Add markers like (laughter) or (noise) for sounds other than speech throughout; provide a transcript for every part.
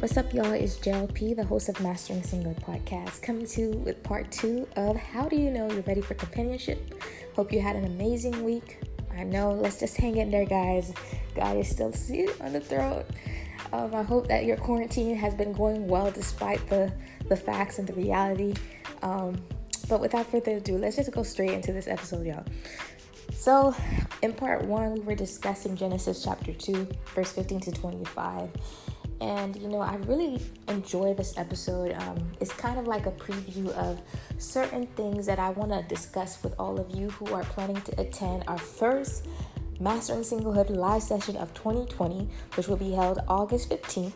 What's up, y'all? It's JLP, the host of Mastering Singlehood podcast, coming to you with part two of How Do You Know You're Ready for Companionship? Hope you had an amazing week. I know, let's just hang in there, guys. God is still seated on the throne. Um, I hope that your quarantine has been going well despite the, the facts and the reality. Um, but without further ado, let's just go straight into this episode, y'all. So, in part one, we were discussing Genesis chapter 2, verse 15 to 25. And you know, I really enjoy this episode. Um, it's kind of like a preview of certain things that I want to discuss with all of you who are planning to attend our first Mastering Singlehood live session of 2020, which will be held August 15th.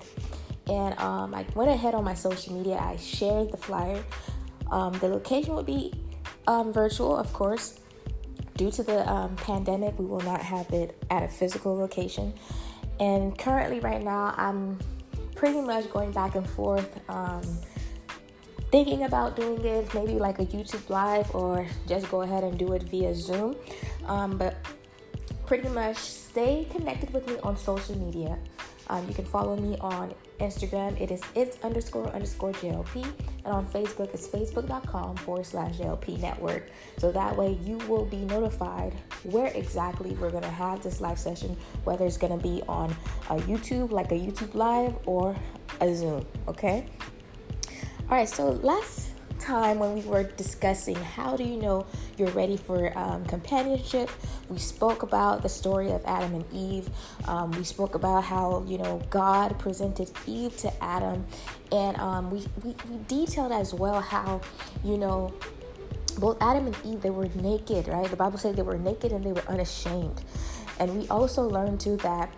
And um, I went ahead on my social media, I shared the flyer. Um, the location will be um, virtual, of course. Due to the um, pandemic, we will not have it at a physical location. And currently, right now, I'm pretty much going back and forth, um, thinking about doing it maybe like a YouTube live or just go ahead and do it via Zoom. Um, but pretty much stay connected with me on social media. Um, you can follow me on Instagram. It is it's underscore underscore JLP. And on Facebook, it's facebook.com forward slash JLP network. So that way you will be notified where exactly we're going to have this live session, whether it's going to be on a YouTube, like a YouTube live, or a Zoom. Okay? All right, so last time when we were discussing how do you know you're ready for um, companionship. We spoke about the story of adam and eve. Um, we spoke about how you know god presented eve to adam. And um, we, we, we detailed as well how you know both adam and eve they were naked right? The bible says they were naked and they were unashamed. And we also learned too that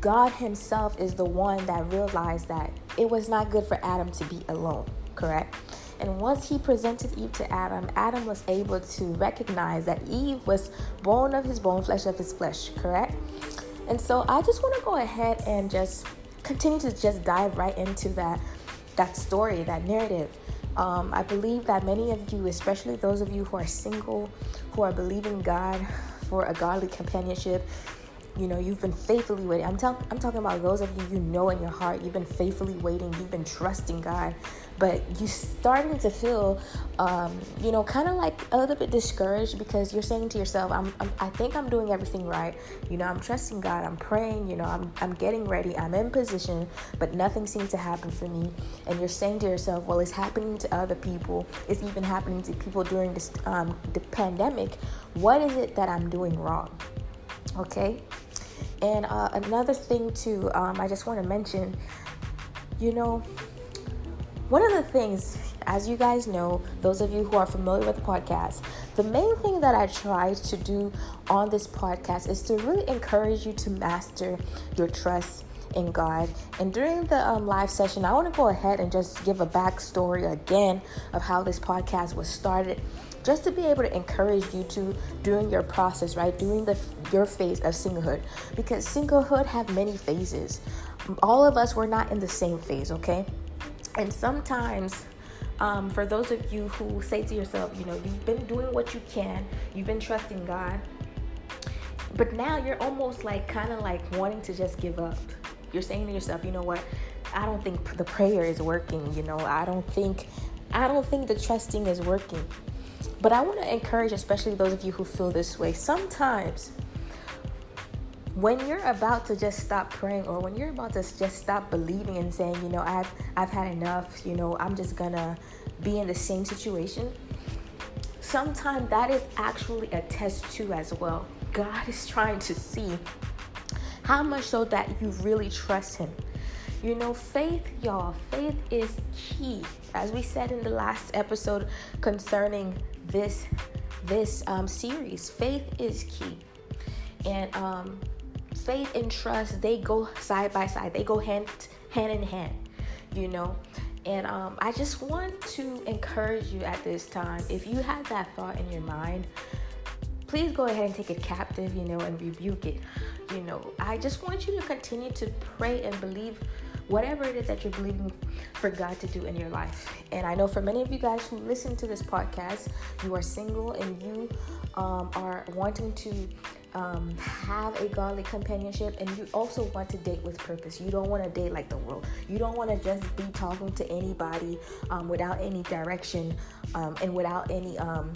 god himself is the one that realized that it was not good for adam to be alone correct and once he presented Eve to Adam, Adam was able to recognize that Eve was bone of his bone, flesh of his flesh, correct? And so I just want to go ahead and just continue to just dive right into that that story, that narrative. Um, I believe that many of you, especially those of you who are single, who are believing God for a godly companionship, you know you've been faithfully waiting. I'm, tell- I'm talking about those of you you know in your heart you've been faithfully waiting you've been trusting god but you starting to feel um, you know kind of like a little bit discouraged because you're saying to yourself I'm, I'm, i think i'm doing everything right. You know i'm trusting god i'm praying you know I'm, I'm getting ready i'm in position but nothing seems to happen for me. And you're saying to yourself well it's happening to other people. It's even happening to people during this um, the pandemic. What is it that i'm doing wrong? Okay and uh, another thing, too, um, I just want to mention you know, one of the things, as you guys know, those of you who are familiar with the podcast, the main thing that I try to do on this podcast is to really encourage you to master your trust in God. And during the um, live session, I want to go ahead and just give a backstory again of how this podcast was started just to be able to encourage you to during your process, right? During the your phase of singlehood, because singlehood have many phases. All of us were not in the same phase, okay? And sometimes. Um, for those of you who say to yourself, you know, you've been doing what you can, you've been trusting God, but now you're almost like kind of like wanting to just give up. You're saying to yourself, you know what? I don't think the prayer is working. You know, I don't think, I don't think the trusting is working. But I want to encourage, especially those of you who feel this way, sometimes when you're about to just stop praying or when you're about to just stop believing and saying, you know, I've I've had enough, you know, I'm just gonna be in the same situation. Sometimes that is actually a test too as well. God is trying to see how much so that you really trust him. You know, faith, y'all, faith is key. As we said in the last episode concerning this this um, series. Faith is key, and um, faith and trust they go side by side. They go hand hand in hand. You know, and um, I just want to encourage you at this time. If you have that thought in your mind, please go ahead and take it captive. You know, and rebuke it. You know, I just want you to continue to pray and believe whatever it is that you're believing for God to do in your life. And I know for many of you guys who listen to this podcast, you are single and you um, are wanting to um, have a godly companionship and you also want to date with purpose. You don't want to date like the world. You don't want to just be talking to anybody um, without any direction um, and without any um,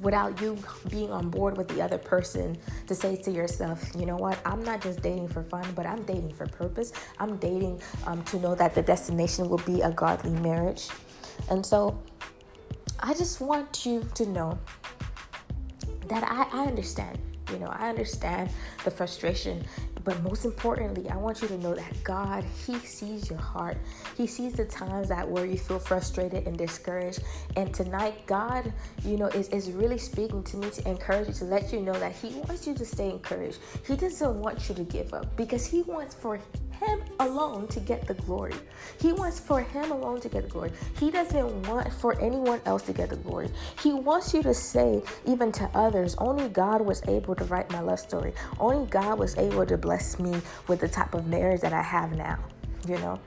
without you being on board with the other person to say to yourself, you know what, I'm not just dating for fun, but I'm dating for purpose. I'm dating um, to know that the destination will be a godly marriage. And so I just want you to know that I, I understand. You know, I understand the frustration, but most importantly, I want you to know that God, He sees your heart. He sees the times that where you feel frustrated and discouraged. And tonight, God, you know, is, is really speaking to me to encourage you, to let you know that He wants you to stay encouraged. He doesn't want you to give up because He wants for him alone to get the glory. He wants for him alone to get the glory. He doesn't want for anyone else to get the glory. He wants you to say, even to others, only God was able to write my love story. Only God was able to bless me with the type of marriage that I have now, you know?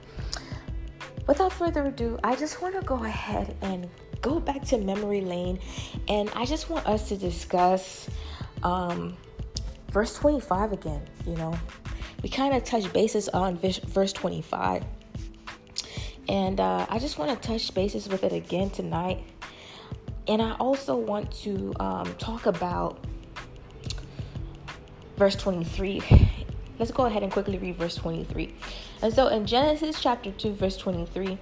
Without further ado, I just want to go ahead and go back to memory lane and I just want us to discuss um, verse 25 again, you know we kind of touch bases on verse 25. And uh, I just want to touch bases with it again tonight. And I also want to um, talk about verse 23. Let's go ahead and quickly read verse 23. And so in Genesis chapter 2, verse 23,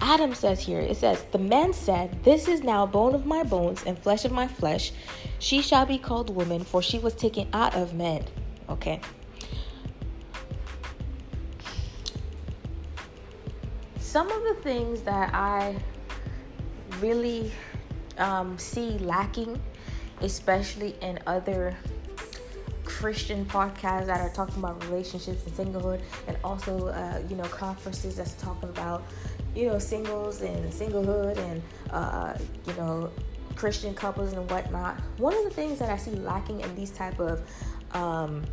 Adam says here, it says, The man said, This is now bone of my bones and flesh of my flesh. She shall be called woman, for she was taken out of men. Okay. Some of the things that I really um, see lacking, especially in other Christian podcasts that are talking about relationships and singlehood, and also, uh, you know, conferences that's talking about, you know, singles and singlehood and, uh, you know, Christian couples and whatnot. One of the things that I see lacking in these type of um,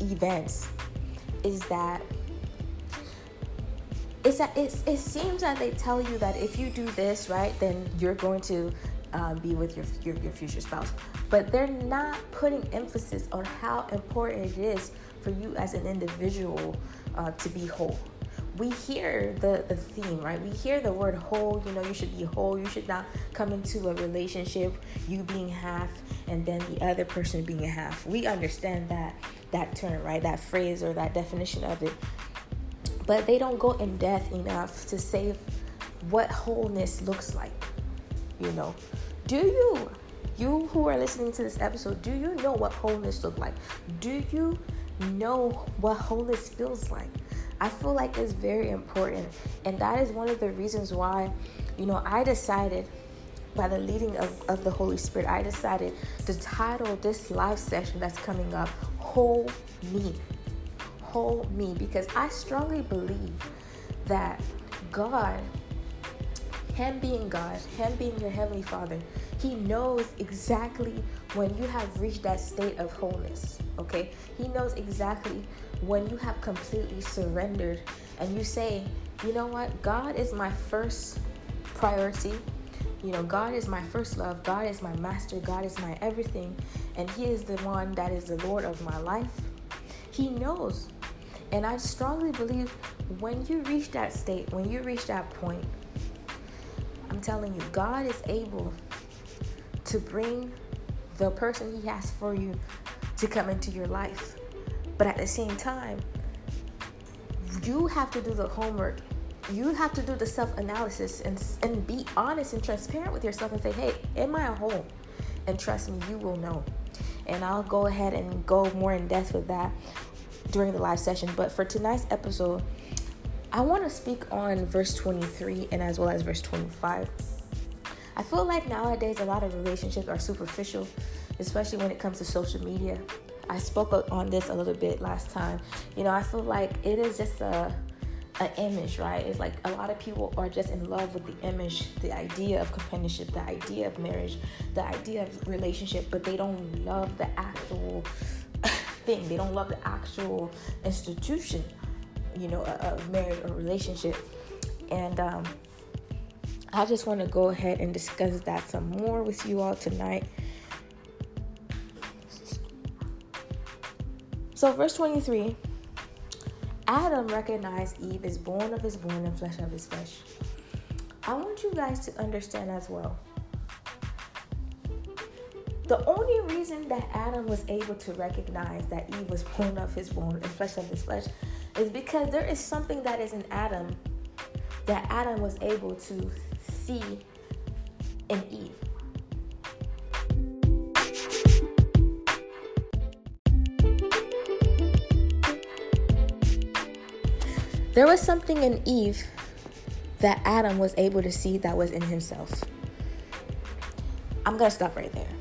events is that it's that it, it seems that they tell you that if you do this right then you're going to um, be with your, your, your future spouse but they're not putting emphasis on how important it is for you as an individual uh, to be whole we hear the, the theme, right? We hear the word whole, you know, you should be whole. You should not come into a relationship, you being half, and then the other person being a half. We understand that that term, right? That phrase or that definition of it but they don't go in depth enough to say what wholeness looks like. You know, do you, you who are listening to this episode, do you know what wholeness looks like? Do you know what wholeness feels like? I feel like it's very important, and that is one of the reasons why, you know, I decided by the leading of, of the Holy Spirit, I decided to title this live session that's coming up Whole Me whole me because I strongly believe that God, Him being God, Him being your Heavenly Father, He knows exactly when you have reached that state of wholeness. Okay? He knows exactly when you have completely surrendered and you say, you know what? God is my first priority. You know, God is my first love. God is my master. God is my everything. And He is the one that is the Lord of my life. He knows and I strongly believe when you reach that state, when you reach that point, I'm telling you, God is able to bring the person He has for you to come into your life. But at the same time, you have to do the homework. You have to do the self analysis and, and be honest and transparent with yourself and say, hey, am I a home? And trust me, you will know. And I'll go ahead and go more in depth with that during the live session. But for tonight's episode, I want to speak on verse 23 and as well as verse 25. I feel like nowadays a lot of relationships are superficial, especially when it comes to social media. I spoke on this a little bit last time. You know, I feel like it is just a an image, right? It's like a lot of people are just in love with the image, the idea of companionship, the idea of marriage, the idea of relationship, but they don't love the actual thing. They don't love the actual institution, you know, of marriage or relationship. And um, I just want to go ahead and discuss that some more with you all tonight. So, verse 23 Adam recognized Eve as born of his bone and flesh of his flesh. I want you guys to understand as well. The only reason that Adam was able to recognize that Eve was bone of his bone and flesh of his flesh is because there is something that is in Adam that Adam was able to see in Eve. There was something in Eve that Adam was able to see that was in himself. I'm going to stop right there.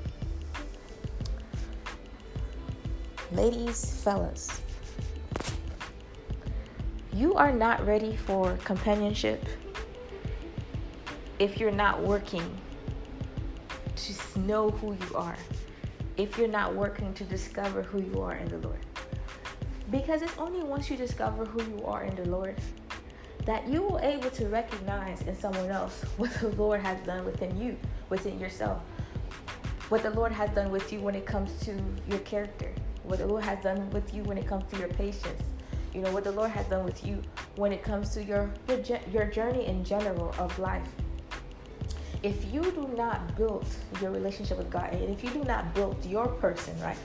Ladies, fellas, you are not ready for companionship if you're not working to know who you are, if you're not working to discover who you are in the Lord. Because it's only once you discover who you are in the Lord that you will able to recognize in someone else (laughs) what the Lord has done within you, within yourself. What the Lord has done with you when it comes to your character. What the Lord has done with you when it comes to your patience. You know what the Lord has done with you when it comes to your your, your journey in general of life. If you do not build your relationship with God, and if you do not build your person, right?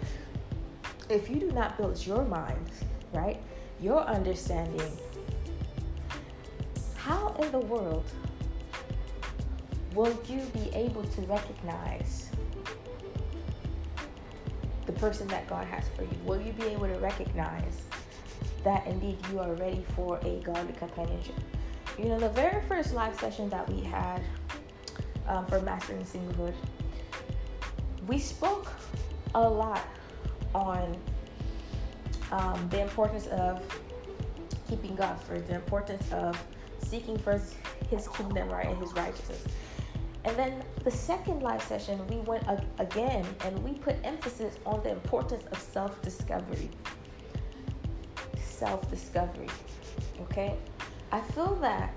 if you do not build your mind, right, your understanding, how in the world will you be able to recognize the person that God has for you? Will you be able to recognize that indeed you are ready for a godly companionship? You know, the very first live session that we had um, for Mastering Singlehood, we spoke a lot on um, the importance of keeping God first, the importance of seeking first His kingdom, right, and His righteousness. And then the second live session, we went again and we put emphasis on the importance of self discovery. Self discovery. Okay? I feel that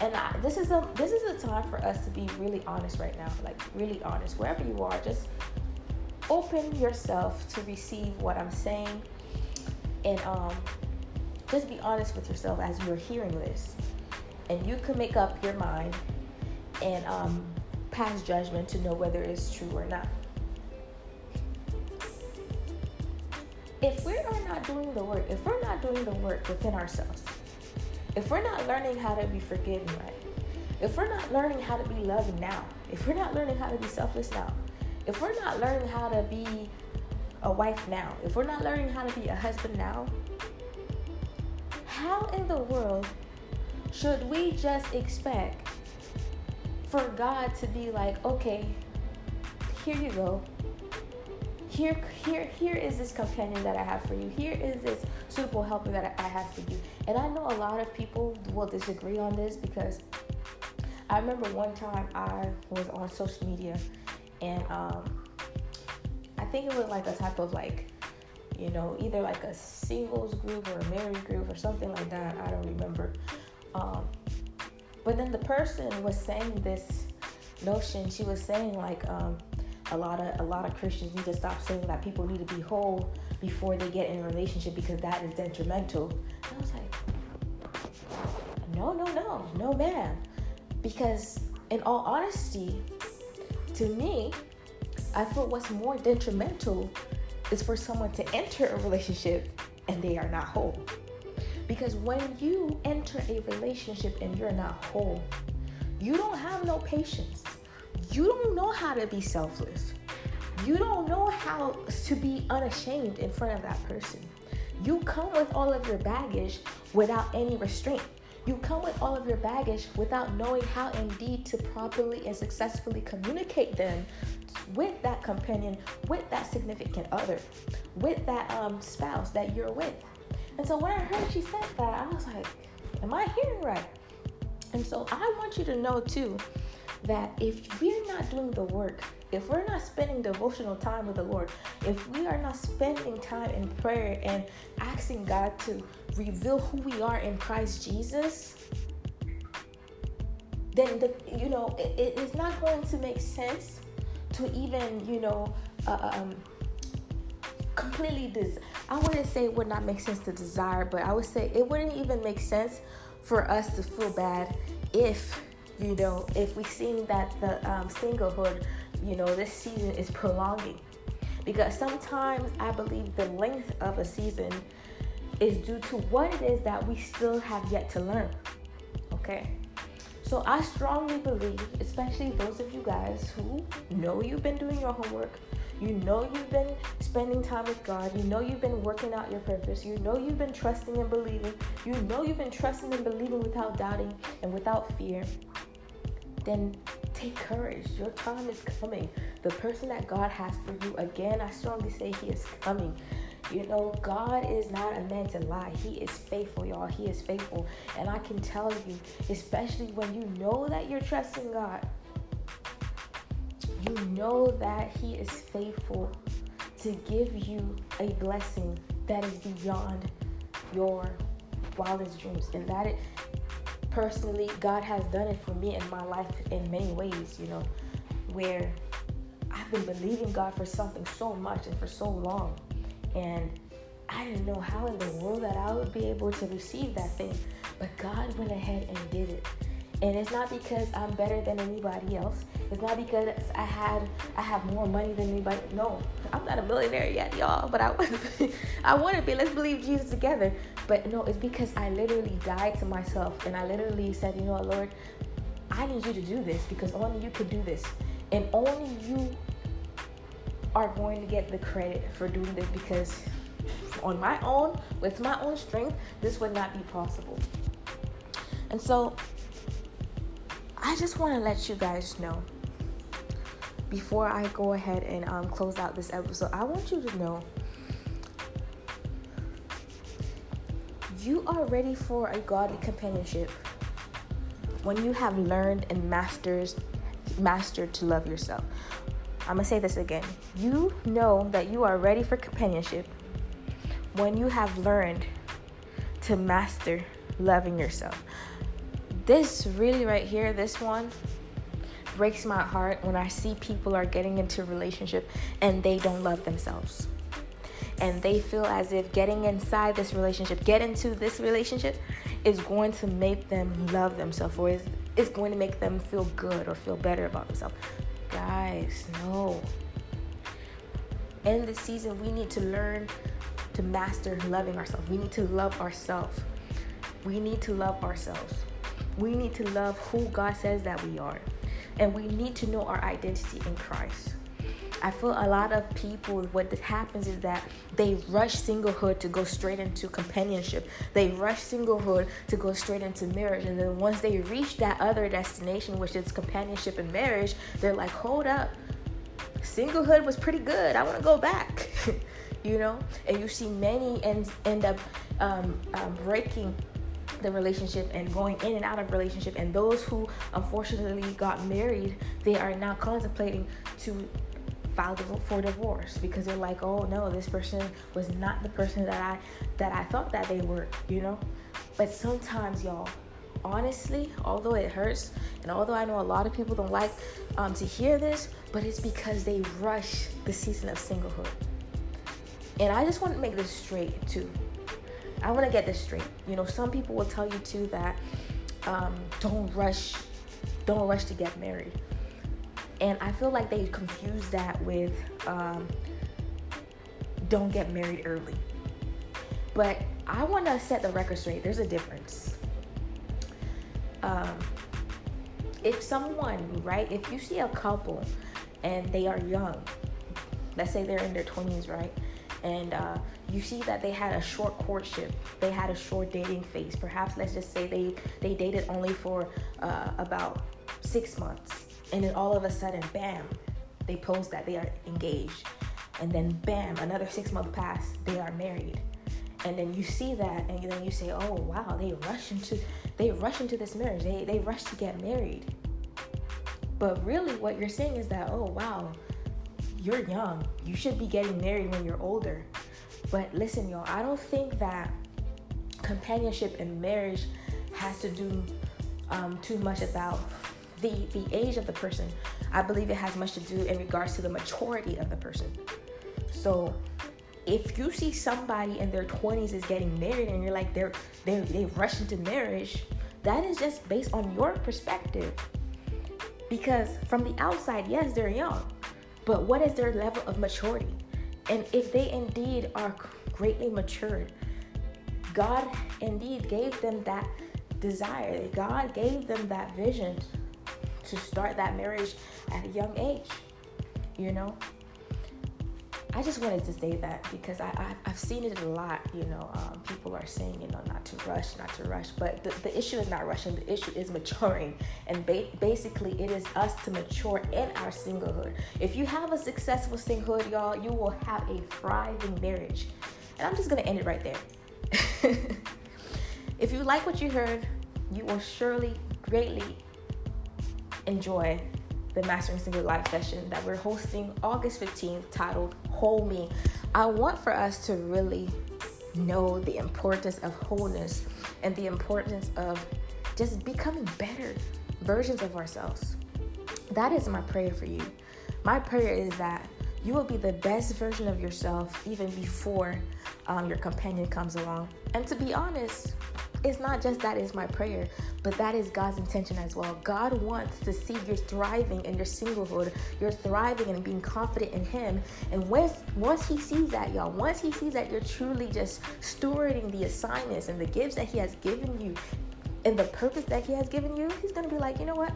and I, this is a this is a time for us to be really honest right now like really honest wherever you are just open yourself to receive what I'm saying and um, just be honest with yourself as you're hearing this. And you can make up your mind and um, pass judgment to know whether it's true or not. If we are not doing the work, if we're not doing the work within ourselves, if we're not learning how to be forgiving right, if we're not learning how to be loving now, if we're not learning how to be selfless now, if we're not learning how to be a wife now, if we're not learning how to be a husband now, how in the world should we just expect for God to be like, okay, here you go. Here, here, here is this companion that I have for you. Here is this suitable helper that I have for you. And I know a lot of people will disagree on this because I remember one time I was on social media and um, I think it was like a type of like, you know, either like a singles group or a married group or something like that. I don't remember. Um, but then the person was saying this notion. She was saying like um, a lot of a lot of Christians need to stop saying that people need to be whole before they get in a relationship because that is detrimental. And I was like, no, no, no, no, man. Because in all honesty, to me, I feel what's more detrimental is for someone to enter a relationship and they are not whole. Because when you enter a relationship and you're not whole, you don't have no patience. You don't know how to be selfless. You don't know how to be unashamed in front of that person. You come with all of your baggage without any restraint. You come with all of your baggage without knowing how indeed to properly and successfully communicate them with that companion, with that significant other, with that um, spouse that you're with. And so when I heard she said that, I was like, Am I hearing right? And so I want you to know too that if we're not doing the work, if we're not spending devotional time with the Lord, if we are not spending time in prayer and asking God to reveal who we are in Christ Jesus, then the you know it, it is not going to make sense to even you know uh, um, completely des- I wouldn't say it would not make sense to desire, but I would say it wouldn't even make sense for us to feel bad if you know if we seen that the um, singlehood you know this season is prolonging. Because sometimes i believe the length of a season is due to what it is that we still have yet to learn okay? So I strongly believe, especially those of you guys who know you've been doing your homework, you know you've been spending time with God, you know you've been working out your purpose, you know you've been trusting and believing, you know you've been trusting and believing without doubting and without fear, then take courage. Your time is coming. The person that God has for you, again, I strongly say He is coming. You know, God is not a man to lie. He is faithful, y'all. He is faithful. And I can tell you, especially when you know that you're trusting God, you know that He is faithful to give you a blessing that is beyond your wildest dreams. And that it, personally, God has done it for me in my life in many ways, you know, where I've been believing God for something so much and for so long and I didn't know how in the world that I would be able to receive that thing. But God went ahead and did it. And it's not because I'm better than anybody else. It's not because I had I have more money than anybody. No, I'm not a millionaire yet, y'all. But I (laughs) I want to be. Let's believe Jesus together. But no, it's because I literally died to myself and I literally said, you know what, Lord, I need you to do this because only you could do this, and only you are going to get the credit for doing this because on my own, with my own strength, this would not be possible. And so I just want to let you guys know before I go ahead and um, close out this episode, I want you to know you are ready for a godly companionship when you have learned and masters mastered to love yourself. I'm gonna say this again. You know that you are ready for companionship when you have learned to master loving yourself. This really right here, this one breaks my heart when I see people are getting into a relationship and they don't love themselves. And they feel as if getting inside this relationship, get into this relationship is going to make them love themselves or is, is going to make them feel good or feel better about themselves. Guys, no. In this season, we need to learn to master loving ourselves. We need to love ourselves. We need to love ourselves. We need to love who God says that we are. And we need to know our identity in Christ. I feel a lot of people, what happens is that they rush singlehood to go straight into companionship. They rush singlehood to go straight into marriage. And then once they reach that other destination, which is companionship and marriage, they're like, hold up, singlehood was pretty good. I want to go back. (laughs) you know? And you see many end, end up um, um, breaking the relationship and going in and out of relationship and those who unfortunately got married they are now contemplating to file for divorce because they're like, oh no, this person was not the person that I that I thought that they were, you know. But sometimes, y'all, honestly, although it hurts, and although I know a lot of people don't like um, to hear this, but it's because they rush the season of singlehood. And I just want to make this straight too. I want to get this straight. You know, some people will tell you too that um, don't rush, don't rush to get married and I feel like they confuse that with um, don't get married early. But I want to set the record straight. There's a difference. Um, if someone, right, if you see a couple and they are young, let's say they're in their 20s, right, and uh, you see that they had a short courtship, they had a short dating phase. Perhaps let's just say they they dated only for uh, about six months and then all of a sudden, bam, they post that they are engaged. And then bam, another six month pass, they are married. And then you see that and then you say, oh wow, they rush into they rush into this marriage. They they rush to get married. But really what you're saying is that, oh wow, you're young. You should be getting married when you're older. But listen, y'all, I don't think that companionship and marriage has to do um, too much about the the age of the person i believe it has much to do in regards to the maturity of the person so if you see somebody in their 20s is getting married and you're like they're they they rush into marriage, that is just based on your perspective. Because from the outside, yes, they're young, but what is their level of maturity? And if they indeed are greatly matured, God indeed gave them that desire. God gave them that vision to start that marriage at a young age. You know, I just wanted to say that because I, I have seen it a lot. You know, um, people are saying you know not to rush, not to rush, but the, the issue is not rushing. The issue is maturing, and ba- basically it is us to mature in our singlehood. If you have a successful singlehood, y'all, you will have a thriving marriage. And I'm just gonna end it right there. (laughs) if you like what you heard, you will surely greatly enjoy the Mastering Single Life session that we're hosting August 15th titled Whole Me. I want for us to really know the importance of wholeness and the importance of just becoming better versions of ourselves. That is my prayer for you. My prayer is that you will be the best version of yourself even before um, your companion comes along. And to be honest, it's not just that is my prayer, but that is God's intention as well. God wants to see you thriving in your singlehood. You're thriving and being confident in Him. And once once He sees that, y'all, once He sees that you're truly just stewarding the assignments and the gifts that He has given you and the purpose that He has given you, He's gonna be like, you know what?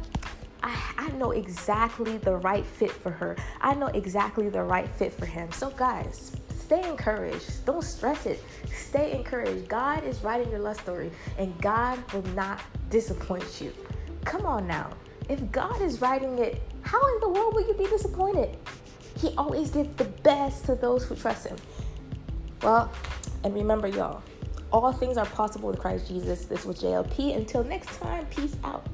I, I know exactly the right fit for her. I know exactly the right fit for him. So, guys, stay encouraged. Don't stress it. Stay encouraged. God is writing your love story, and God will not disappoint you. Come on now. If God is writing it, how in the world will you be disappointed? He always gives the best to those who trust Him. Well, and remember, y'all, all things are possible with Christ Jesus. This was JLP. Until next time, peace out.